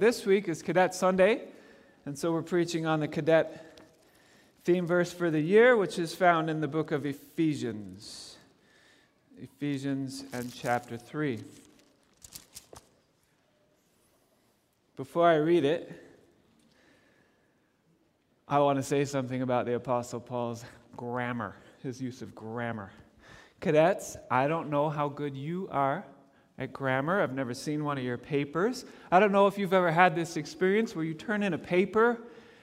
This week is Cadet Sunday, and so we're preaching on the cadet theme verse for the year, which is found in the book of Ephesians. Ephesians and chapter 3. Before I read it, I want to say something about the Apostle Paul's grammar, his use of grammar. Cadets, I don't know how good you are at grammar. I've never seen one of your papers. I don't know if you've ever had this experience where you turn in a paper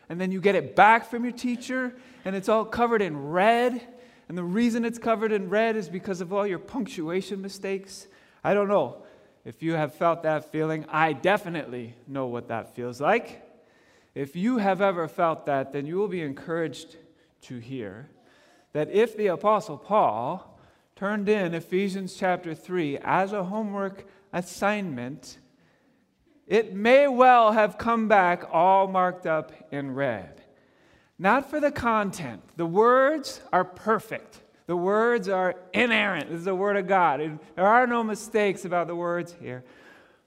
and then you get it back from your teacher and it's all covered in red. And the reason it's covered in red is because of all your punctuation mistakes. I don't know if you have felt that feeling. I definitely know what that feels like. If you have ever felt that, then you will be encouraged to hear that if the Apostle Paul turned in Ephesians chapter 3 as a homework assignment, it may well have come back all marked up in red. Not for the content. The words are perfect. The words are inerrant. This is the Word of God. There are no mistakes about the words here.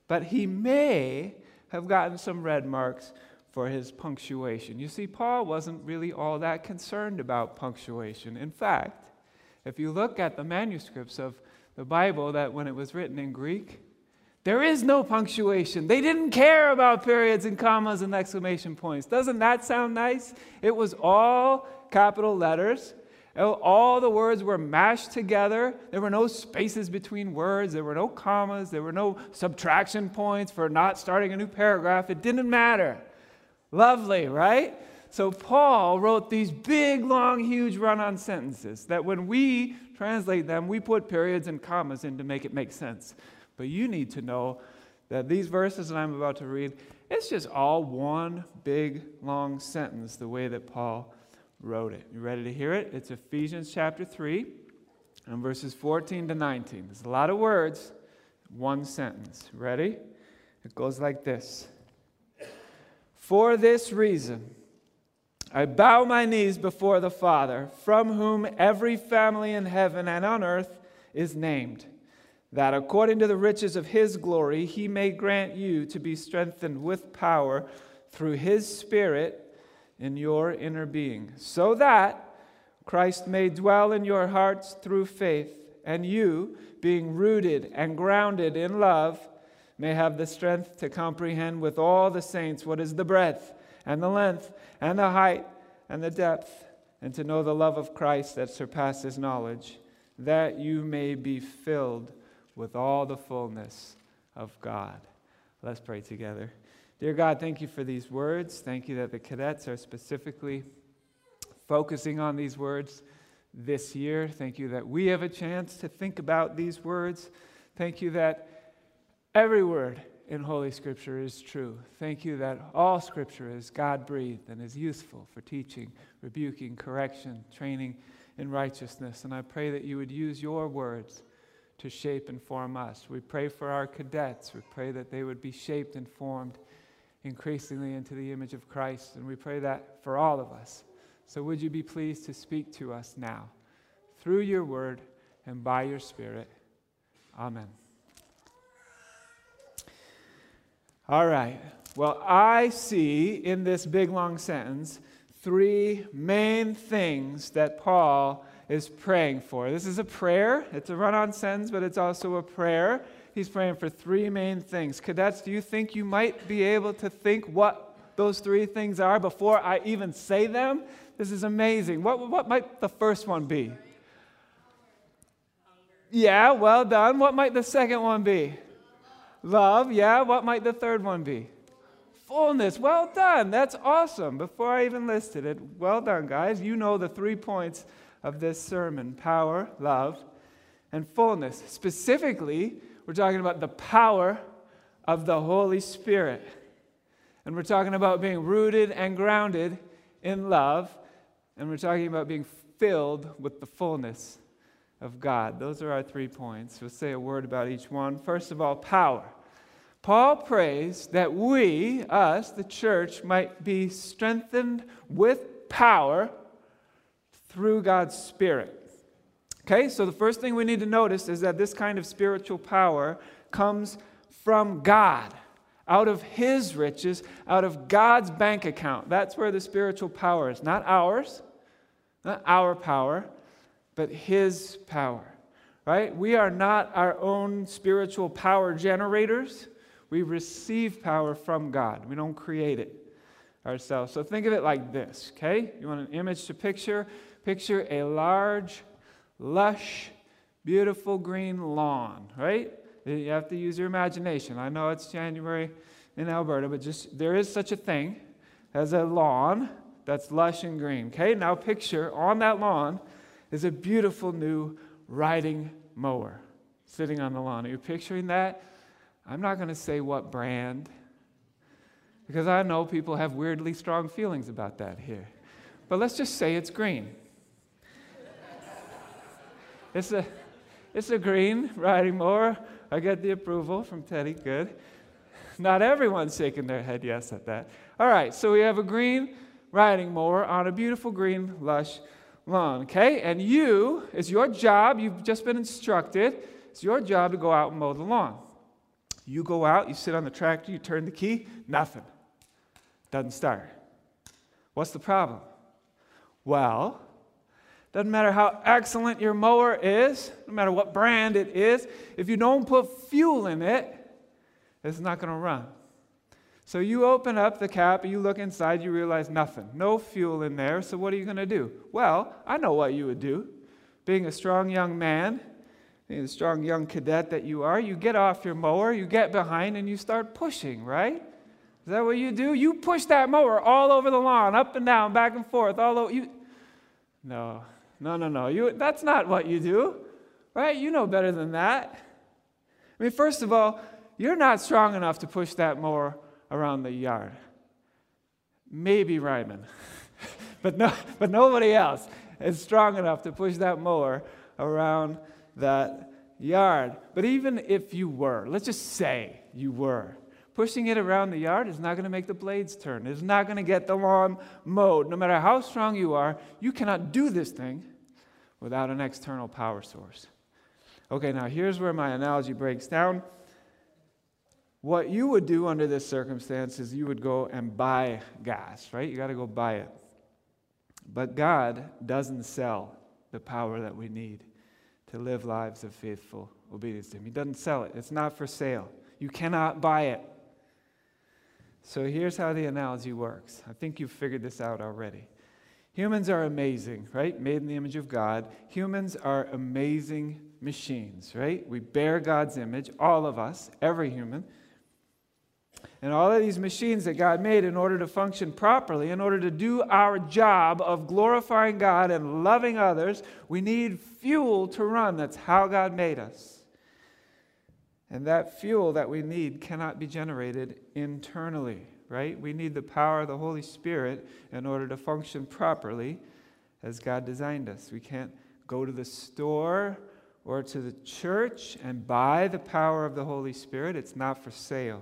But he may have gotten some red marks for his punctuation. You see, Paul wasn't really all that concerned about punctuation. In fact, if you look at the manuscripts of the Bible, that when it was written in Greek, there is no punctuation. They didn't care about periods and commas and exclamation points. Doesn't that sound nice? It was all capital letters. Oh, all the words were mashed together. There were no spaces between words. There were no commas. There were no subtraction points for not starting a new paragraph. It didn't matter. Lovely, right? So Paul wrote these big, long, huge run on sentences that when we translate them, we put periods and commas in to make it make sense. But you need to know that these verses that I'm about to read, it's just all one big, long sentence, the way that Paul wrote it. You ready to hear it? It's Ephesians chapter 3 and verses 14 to 19. There's a lot of words, one sentence. Ready? It goes like this For this reason, I bow my knees before the Father, from whom every family in heaven and on earth is named, that according to the riches of his glory, he may grant you to be strengthened with power through his Spirit in your inner being, so that Christ may dwell in your hearts through faith, and you, being rooted and grounded in love, may have the strength to comprehend with all the saints what is the breadth and the length and the height and the depth, and to know the love of Christ that surpasses knowledge, that you may be filled with all the fullness of God. Let's pray together. Dear God, thank you for these words. Thank you that the cadets are specifically focusing on these words this year. Thank you that we have a chance to think about these words. Thank you that every word in Holy Scripture is true. Thank you that all Scripture is God breathed and is useful for teaching, rebuking, correction, training in righteousness. And I pray that you would use your words to shape and form us. We pray for our cadets. We pray that they would be shaped and formed increasingly into the image of Christ. And we pray that for all of us. So would you be pleased to speak to us now through your word and by your Spirit? Amen. All right. Well, I see in this big long sentence three main things that Paul is praying for. This is a prayer. It's a run on sentence, but it's also a prayer. He's praying for three main things. Cadets, do you think you might be able to think what those three things are before I even say them? This is amazing. What, what might the first one be? Yeah, well done. What might the second one be? Love, yeah. What might the third one be? Fullness. Well done. That's awesome. Before I even listed it, well done, guys. You know the three points of this sermon power, love, and fullness. Specifically, we're talking about the power of the Holy Spirit. And we're talking about being rooted and grounded in love. And we're talking about being filled with the fullness of God. Those are our three points. We'll say a word about each one. First of all, power. Paul prays that we, us, the church, might be strengthened with power through God's Spirit. Okay, so the first thing we need to notice is that this kind of spiritual power comes from God. out of His riches, out of God's bank account. That's where the spiritual power is. Not ours, not our power, but His power. Right? We are not our own spiritual power generators. We receive power from God. We don't create it ourselves. So think of it like this, okay? You want an image to picture? Picture a large, lush, beautiful green lawn, right? You have to use your imagination. I know it's January in Alberta, but just there is such a thing as a lawn that's lush and green. Okay, now picture on that lawn is a beautiful new riding mower sitting on the lawn. Are you picturing that? I'm not going to say what brand because I know people have weirdly strong feelings about that here. But let's just say it's green. it's a it's a green riding mower I get the approval from Teddy. Good. Not everyone's shaking their head yes at that. All right, so we have a green riding mower on a beautiful green, lush lawn. Okay? And you, it's your job, you've just been instructed, it's your job to go out and mow the lawn. You go out, you sit on the tractor, you turn the key, nothing. Doesn't start. What's the problem? Well, doesn't matter how excellent your mower is, no matter what brand it is, if you don't put fuel in it, it's not going to run. So you open up the cap, you look inside, you realize nothing, no fuel in there. So what are you going to do? Well, I know what you would do. Being a strong young man, a strong young cadet that you are, you get off your mower, you get behind, and you start pushing, right? Is that what you do? You push that mower all over the lawn, up and down, back and forth, all over. You... No, no, no, no. You, that's not what you do, right? You know better than that. I mean, first of all, you're not strong enough to push that mower around the yard. Maybe Ryman, but, no, but nobody else is strong enough to push that mower around that yard. But even if you were, let's just say you were, Pushing it around the yard is not going to make the blades turn. It's not going to get the lawn mowed. No matter how strong you are, you cannot do this thing without an external power source. Okay, now here's where my analogy breaks down. What you would do under this circumstance is you would go and buy gas, right? You got to go buy it. But God doesn't sell the power that we need to live lives of faithful obedience to Him. He doesn't sell it, it's not for sale. You cannot buy it. So here's how the analogy works. I think you've figured this out already. Humans are amazing, right? Made in the image of God. Humans are amazing machines, right? We bear God's image, all of us, every human. And all of these machines that God made in order to function properly, in order to do our job of glorifying God and loving others, we need fuel to run. That's how God made us. And that fuel that we need cannot be generated internally, right? We need the power of the Holy Spirit in order to function properly as God designed us. We can't go to the store or to the church and buy the power of the Holy Spirit. It's not for sale.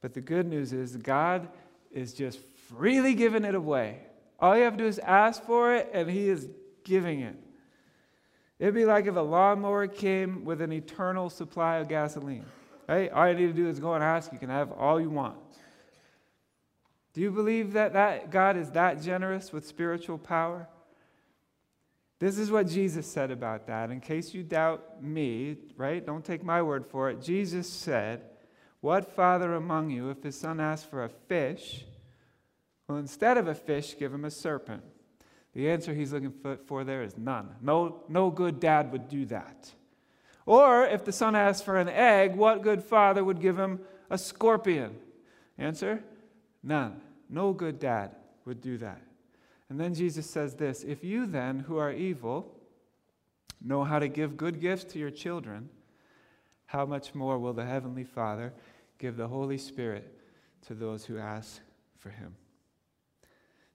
But the good news is God is just freely giving it away. All you have to do is ask for it, and He is giving it. It'd be like if a lawnmower came with an eternal supply of gasoline. Right? All you need to do is go and ask. You can have all you want. Do you believe that, that God is that generous with spiritual power? This is what Jesus said about that. In case you doubt me, right? Don't take my word for it. Jesus said, What father among you, if his son asks for a fish, will instead of a fish give him a serpent? The answer he's looking for there is none. No, no good dad would do that. Or if the son asks for an egg, what good father would give him a scorpion? Answer none. No good dad would do that. And then Jesus says this If you then, who are evil, know how to give good gifts to your children, how much more will the Heavenly Father give the Holy Spirit to those who ask for him?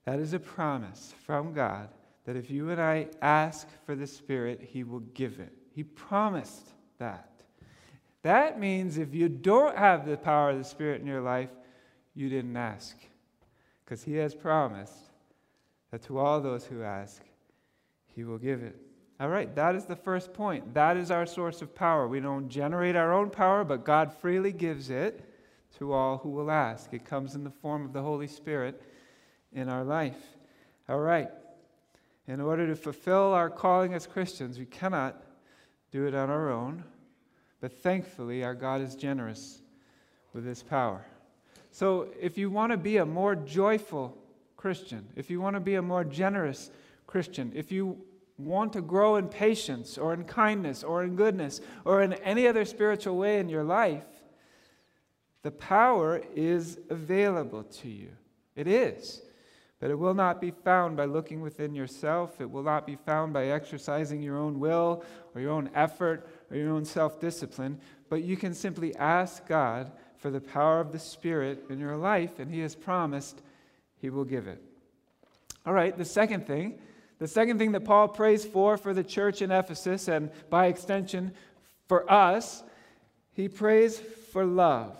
That is a promise from God that if you and I ask for the Spirit, He will give it. He promised that. That means if you don't have the power of the Spirit in your life, you didn't ask. Because He has promised that to all those who ask, He will give it. All right, that is the first point. That is our source of power. We don't generate our own power, but God freely gives it to all who will ask. It comes in the form of the Holy Spirit in our life. All right. In order to fulfill our calling as Christians, we cannot do it on our own, but thankfully, our God is generous with His power. So, if you want to be a more joyful Christian, if you want to be a more generous Christian, if you want to grow in patience or in kindness or in goodness or in any other spiritual way in your life, the power is available to you. It is. But it will not be found by looking within yourself. It will not be found by exercising your own will or your own effort or your own self discipline. But you can simply ask God for the power of the Spirit in your life, and He has promised He will give it. All right, the second thing, the second thing that Paul prays for for the church in Ephesus, and by extension for us, he prays for love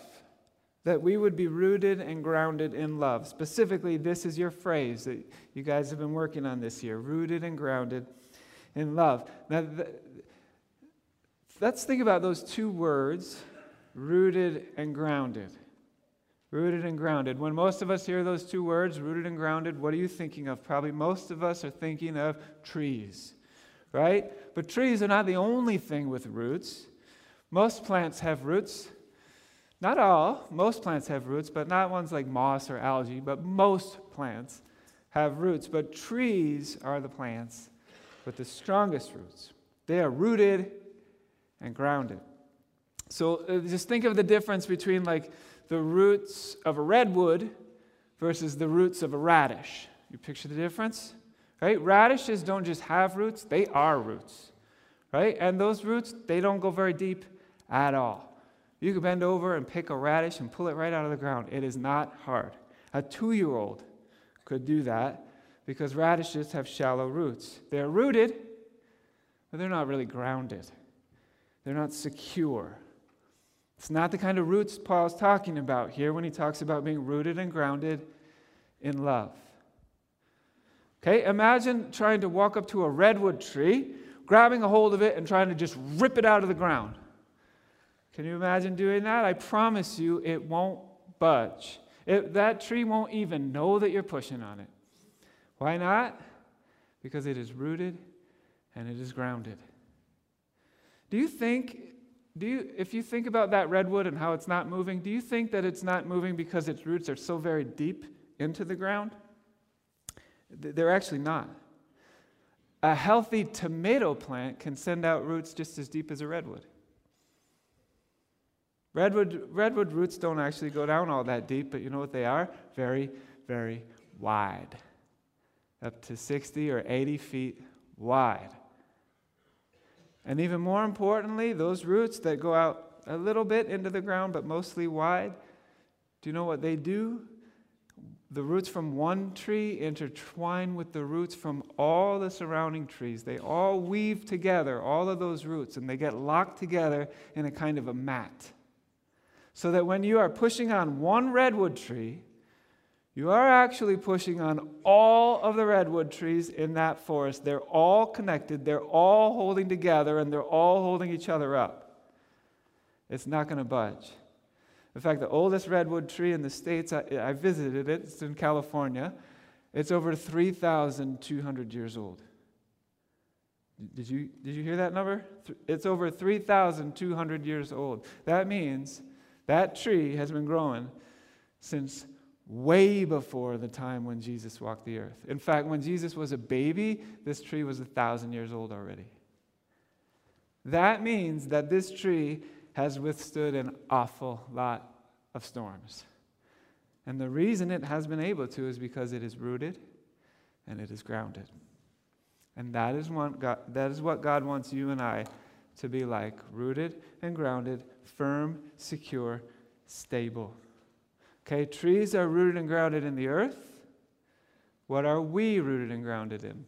that we would be rooted and grounded in love. Specifically, this is your phrase that you guys have been working on this year rooted and grounded in love. Now, th- let's think about those two words rooted and grounded. Rooted and grounded. When most of us hear those two words, rooted and grounded, what are you thinking of? Probably most of us are thinking of trees, right? But trees are not the only thing with roots. Most plants have roots. Not all. Most plants have roots, but not ones like moss or algae, but most plants have roots. But trees are the plants with the strongest roots. They are rooted and grounded. So uh, just think of the difference between like the roots of a redwood versus the roots of a radish. You picture the difference? Right? Radishes don't just have roots, they are roots. Right? And those roots, they don't go very deep at all. You can bend over and pick a radish and pull it right out of the ground. It is not hard. A two year old could do that because radishes have shallow roots. They're rooted, but they're not really grounded, they're not secure. It's not the kind of roots Paul's talking about here when he talks about being rooted and grounded in love. Okay, imagine trying to walk up to a redwood tree, grabbing a hold of it, and trying to just rip it out of the ground. Can you imagine doing that? I promise you it won't budge. It, that tree won't even know that you're pushing on it. Why not? Because it is rooted and it is grounded. Do you think, do you, if you think about that redwood and how it's not moving, do you think that it's not moving because its roots are so very deep into the ground? They're actually not. A healthy tomato plant can send out roots just as deep as a redwood. Redwood, redwood roots don't actually go down all that deep, but you know what they are? Very, very wide. Up to 60 or 80 feet wide. And even more importantly, those roots that go out a little bit into the ground, but mostly wide, do you know what they do? The roots from one tree intertwine with the roots from all the surrounding trees. They all weave together, all of those roots, and they get locked together in a kind of a mat so that when you are pushing on one redwood tree, you are actually pushing on all of the redwood trees in that forest. They're all connected, they're all holding together, and they're all holding each other up. It's not going to budge. In fact, the oldest redwood tree in the States, I, I visited it, it's in California. It's over 3,200 years old. Did you, did you hear that number? It's over 3,200 years old. That means that tree has been growing since way before the time when Jesus walked the earth. In fact, when Jesus was a baby, this tree was a thousand years old already. That means that this tree has withstood an awful lot of storms. And the reason it has been able to is because it is rooted and it is grounded. And that is what God, that is what God wants you and I to be like rooted and grounded, firm, secure, stable. Okay, trees are rooted and grounded in the earth. What are we rooted and grounded in?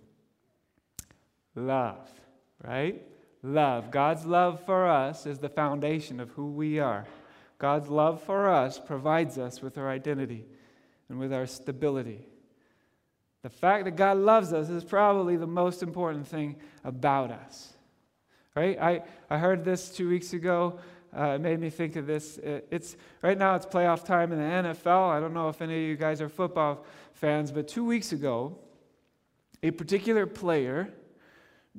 Love, right? Love. God's love for us is the foundation of who we are. God's love for us provides us with our identity and with our stability. The fact that God loves us is probably the most important thing about us. Right? I, I heard this two weeks ago uh, it made me think of this. It's right now it's playoff time in the NFL. I don't know if any of you guys are football fans, but two weeks ago, a particular player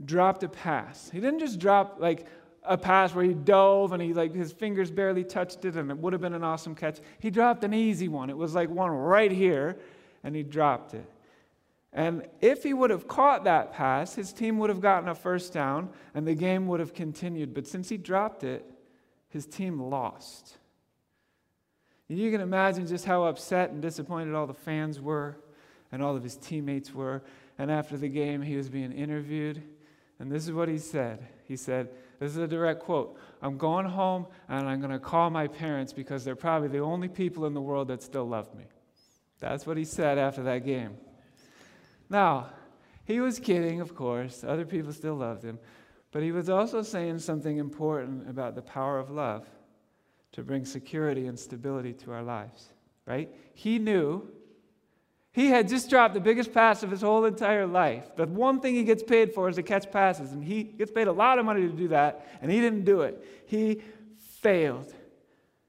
dropped a pass. He didn't just drop like a pass where he dove and he like his fingers barely touched it and it would have been an awesome catch. He dropped an easy one. It was like one right here and he dropped it. And if he would have caught that pass, his team would have gotten a first down and the game would have continued. But since he dropped it, his team lost. And You can imagine just how upset and disappointed all the fans were and all of his teammates were. And after the game, he was being interviewed. And this is what he said. He said, This is a direct quote I'm going home and I'm going to call my parents because they're probably the only people in the world that still love me. That's what he said after that game. Now, he was kidding, of course. Other people still loved him. But he was also saying something important about the power of love to bring security and stability to our lives, right? He knew he had just dropped the biggest pass of his whole entire life. The one thing he gets paid for is to catch passes, and he gets paid a lot of money to do that, and he didn't do it. He failed.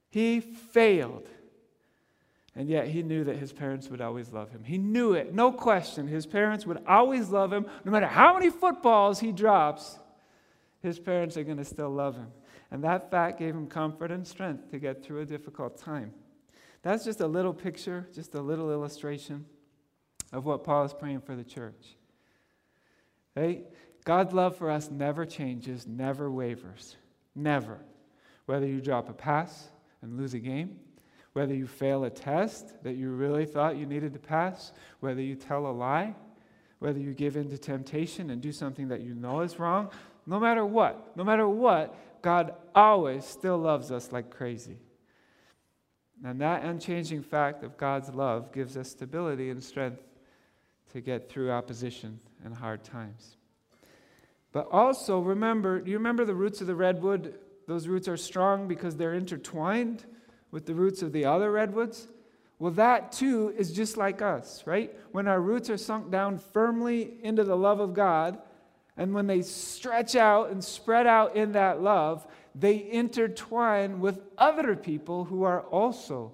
He failed. And yet he knew that his parents would always love him. He knew it, no question. His parents would always love him. No matter how many footballs he drops, his parents are going to still love him. And that fact gave him comfort and strength to get through a difficult time. That's just a little picture, just a little illustration of what Paul is praying for the church. Right? God's love for us never changes, never wavers. Never. Whether you drop a pass and lose a game, whether you fail a test that you really thought you needed to pass, whether you tell a lie, whether you give in to temptation and do something that you know is wrong, no matter what, no matter what, God always still loves us like crazy. And that unchanging fact of God's love gives us stability and strength to get through opposition and hard times. But also remember, do you remember the roots of the redwood? Those roots are strong because they're intertwined with the roots of the other redwoods. Well, that too is just like us, right? When our roots are sunk down firmly into the love of God, and when they stretch out and spread out in that love, they intertwine with other people who are also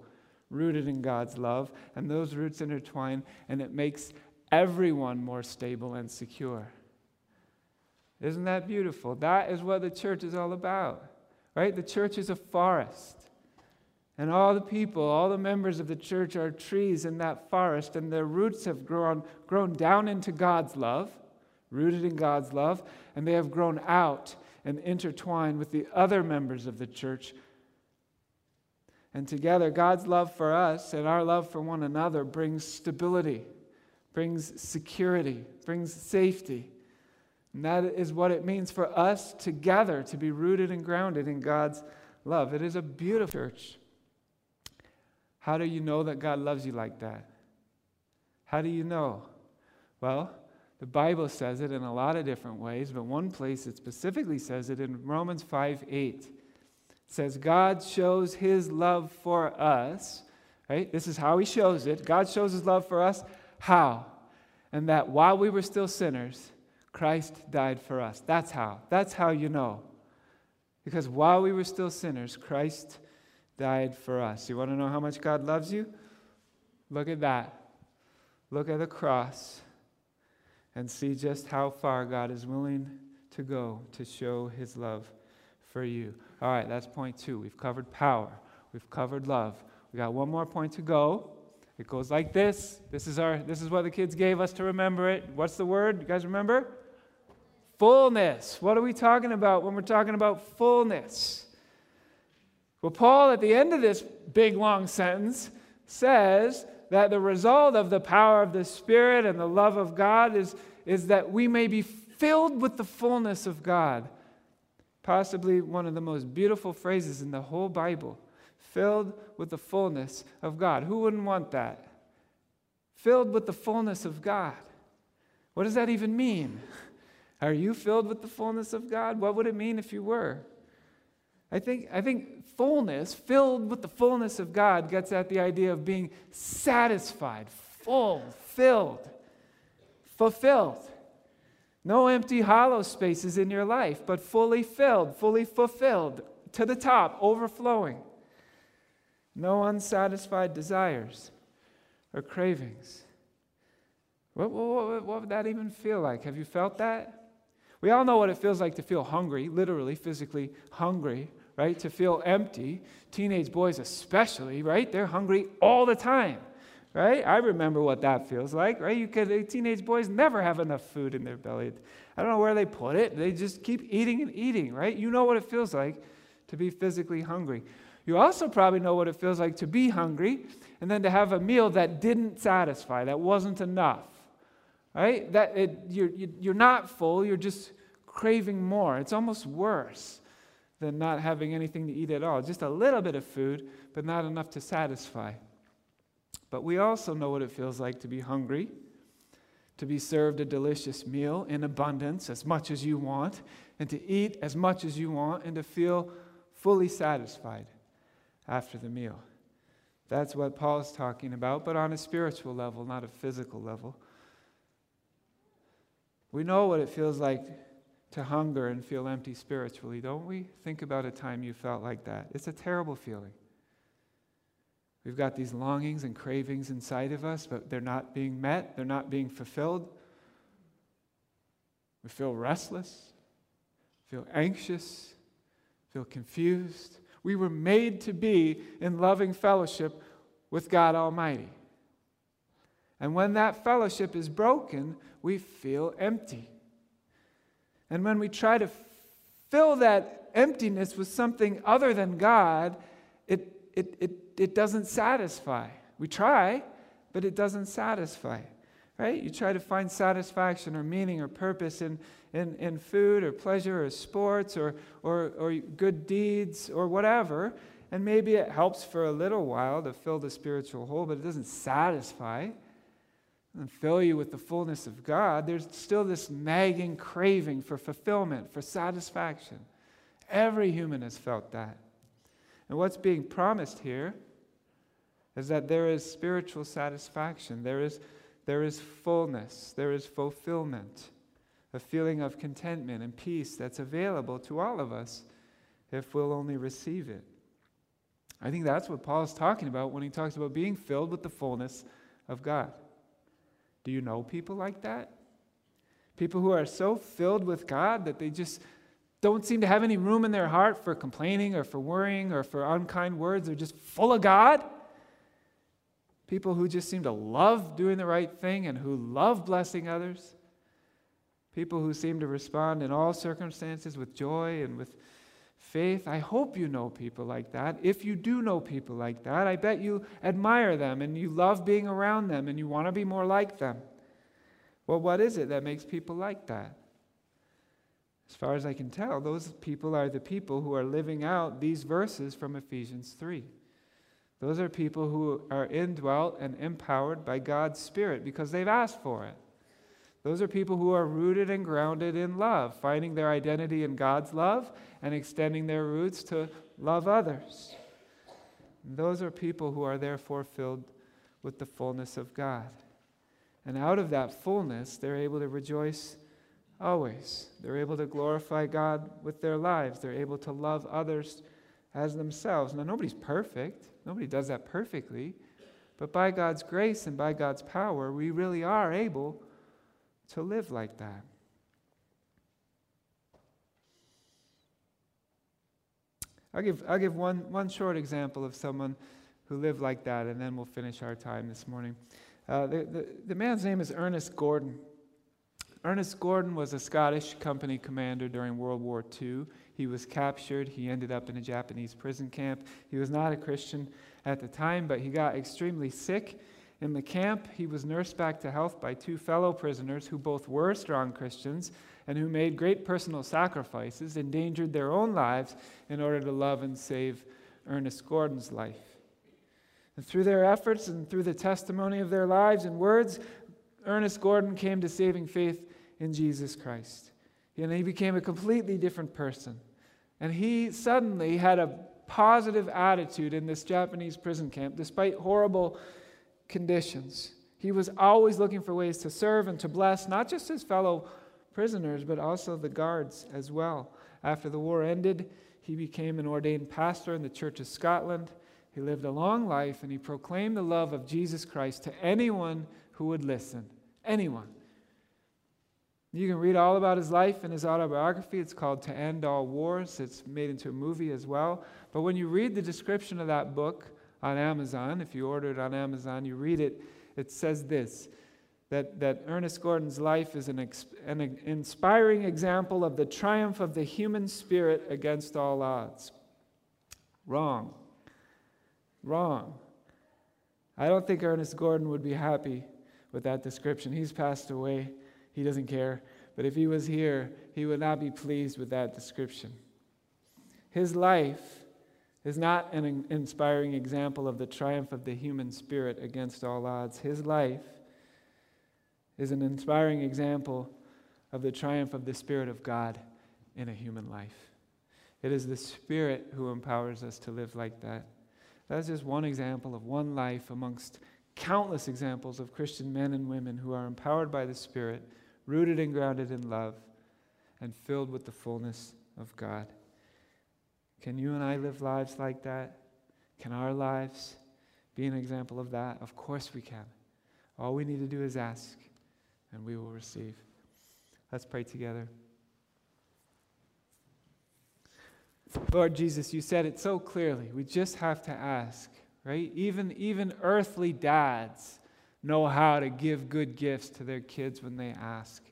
rooted in God's love, and those roots intertwine, and it makes everyone more stable and secure. Isn't that beautiful? That is what the church is all about, right? The church is a forest. And all the people, all the members of the church are trees in that forest, and their roots have grown, grown down into God's love, rooted in God's love, and they have grown out and intertwined with the other members of the church. And together, God's love for us and our love for one another brings stability, brings security, brings safety. And that is what it means for us together to be rooted and grounded in God's love. It is a beautiful church. How do you know that God loves you like that? How do you know? Well, the Bible says it in a lot of different ways, but one place it specifically says it in Romans 5 8. It says, God shows his love for us, right? This is how he shows it. God shows his love for us. How? And that while we were still sinners, Christ died for us. That's how. That's how you know. Because while we were still sinners, Christ died for us. You want to know how much God loves you? Look at that. Look at the cross and see just how far God is willing to go to show his love for you. All right, that's point two. We've covered power, we've covered love. We got one more point to go. It goes like this. This is our this is what the kids gave us to remember it. What's the word? You guys remember? Fullness. What are we talking about when we're talking about fullness? Well, Paul at the end of this big long sentence says that the result of the power of the Spirit and the love of God is, is that we may be filled with the fullness of God. Possibly one of the most beautiful phrases in the whole Bible filled with the fullness of God. Who wouldn't want that? Filled with the fullness of God. What does that even mean? Are you filled with the fullness of God? What would it mean if you were? I think, I think fullness, filled with the fullness of God, gets at the idea of being satisfied, full, filled, fulfilled. No empty hollow spaces in your life, but fully filled, fully fulfilled to the top, overflowing. No unsatisfied desires or cravings. What, what, what, would that even feel like? Have you felt that? We all know what it feels like to feel hungry, literally, physically hungry, right? To feel empty. Teenage boys, especially, right? They're hungry all the time, right? I remember what that feels like, right? You could, teenage boys never have enough food in their belly. I don't know where they put it. They just keep eating and eating, right? You know what it feels like to be physically hungry. You also probably know what it feels like to be hungry and then to have a meal that didn't satisfy, that wasn't enough right? That it, you're, you're not full, you're just craving more. It's almost worse than not having anything to eat at all. Just a little bit of food, but not enough to satisfy. But we also know what it feels like to be hungry, to be served a delicious meal in abundance, as much as you want, and to eat as much as you want, and to feel fully satisfied after the meal. That's what Paul's talking about, but on a spiritual level, not a physical level. We know what it feels like to hunger and feel empty spiritually, don't we? Think about a time you felt like that. It's a terrible feeling. We've got these longings and cravings inside of us, but they're not being met, they're not being fulfilled. We feel restless, feel anxious, feel confused. We were made to be in loving fellowship with God Almighty. And when that fellowship is broken, we feel empty. And when we try to fill that emptiness with something other than God, it, it, it, it doesn't satisfy. We try, but it doesn't satisfy. Right? You try to find satisfaction or meaning or purpose in, in, in food or pleasure or sports or, or, or good deeds or whatever. And maybe it helps for a little while to fill the spiritual hole, but it doesn't satisfy and fill you with the fullness of God, there's still this nagging craving for fulfillment, for satisfaction. Every human has felt that. And what's being promised here is that there is spiritual satisfaction, there is, there is fullness, there is fulfillment, a feeling of contentment and peace that's available to all of us if we'll only receive it. I think that's what Paul is talking about when he talks about being filled with the fullness of God. Do you know people like that? People who are so filled with God that they just don't seem to have any room in their heart for complaining or for worrying or for unkind words. They're just full of God. People who just seem to love doing the right thing and who love blessing others. People who seem to respond in all circumstances with joy and with faith. I hope you know people like that. If you do know people like that, I bet you admire them and you love being around them and you want to be more like them. Well, what is it that makes people like that? As far as I can tell, those people are the people who are living out these verses from Ephesians 3. Those are people who are indwelt and empowered by God's Spirit because they've asked for it. Those are people who are rooted and grounded in love, finding their identity in God's love and extending their roots to love others. Those are people who are therefore filled with the fullness of God. And out of that fullness, they're able to rejoice always. They're able to glorify God with their lives. They're able to love others as themselves. Now, nobody's perfect, nobody does that perfectly. But by God's grace and by God's power, we really are able to live like that. I'll give, I'll give one, one short example of someone who lived like that, and then we'll finish our time this morning. Uh, the, the, the man's name is Ernest Gordon. Ernest Gordon was a Scottish company commander during World War II. He was captured. He ended up in a Japanese prison camp. He was not a Christian at the time, but he got extremely sick in the camp, he was nursed back to health by two fellow prisoners who both were strong Christians and who made great personal sacrifices, endangered their own lives in order to love and save Ernest Gordon's life. And through their efforts and through the testimony of their lives and words, Ernest Gordon came to saving faith in Jesus Christ. And he became a completely different person. And he suddenly had a positive attitude in this Japanese prison camp, despite horrible conditions. He was always looking for ways to serve and to bless not just his fellow prisoners, but also the guards as well. After the war ended, he became an ordained pastor in the Church of Scotland. He lived a long life and he proclaimed the love of Jesus Christ to anyone who would listen. Anyone. You can read all about his life in his autobiography. It's called To End All Wars. It's made into a movie as well. But when you read the description of that book on Amazon, if you order it on Amazon, you read it, it says this that, that Ernest Gordon's life is an, an inspiring example of the triumph of the human spirit against all odds. Wrong. Wrong. I don't think Ernest Gordon would be happy with that description. He's passed away, he doesn't care. But if he was here, he would not be pleased with that description. His life is not an inspiring example of the triumph of the human spirit against all odds. His life is an inspiring example of the triumph of the Spirit of God in a human life. It is the Spirit who empowers us to live like that. That's just one example of one life amongst countless examples of Christian men and women who are empowered by the Spirit, rooted and grounded in love, and filled with the fullness of God. Can you and I live lives like that? Can our lives be an example of that? Of course we can. All we need to do is ask and we will receive. Let's pray together. Lord Jesus, you said it so clearly. We just have to ask, right? Even, even earthly dads know how to give good gifts to their kids when they ask.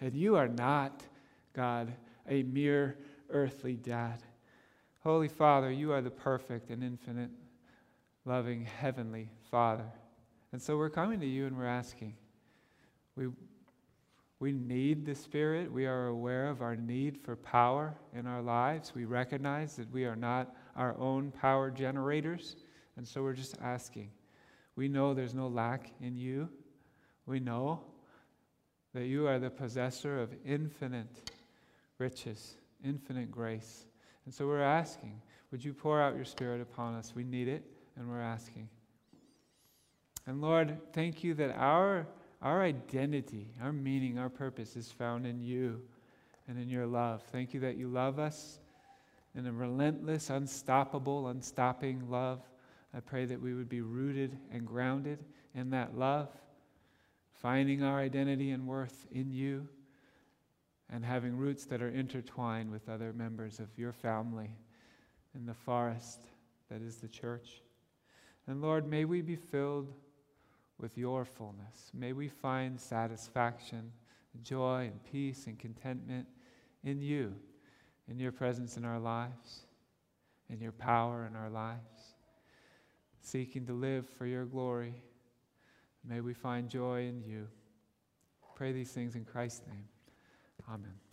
And you are not, God, a mere earthly dad. Holy Father, you are the perfect and infinite, loving, heavenly Father. And so we're coming to you and we're asking. We, we need the Spirit. We are aware of our need for power in our lives. We recognize that we are not our own power generators. And so we're just asking. We know there's no lack in you. We know that you are the possessor of infinite riches, infinite grace. And so we're asking, would you pour out your Spirit upon us? We need it, and we're asking. And Lord, thank you that our our identity, our meaning, our purpose is found in you and in your love. Thank you that you love us in a relentless, unstoppable, unstopping love. I pray that we would be rooted and grounded in that love, finding our identity and worth in you, and having roots that are intertwined with other members of your family in the forest that is the church. And Lord, may we be filled with your fullness. May we find satisfaction, joy, and peace and contentment in you, in your presence in our lives, in your power in our lives, seeking to live for your glory. May we find joy in you. Pray these things in Christ's name. Amen.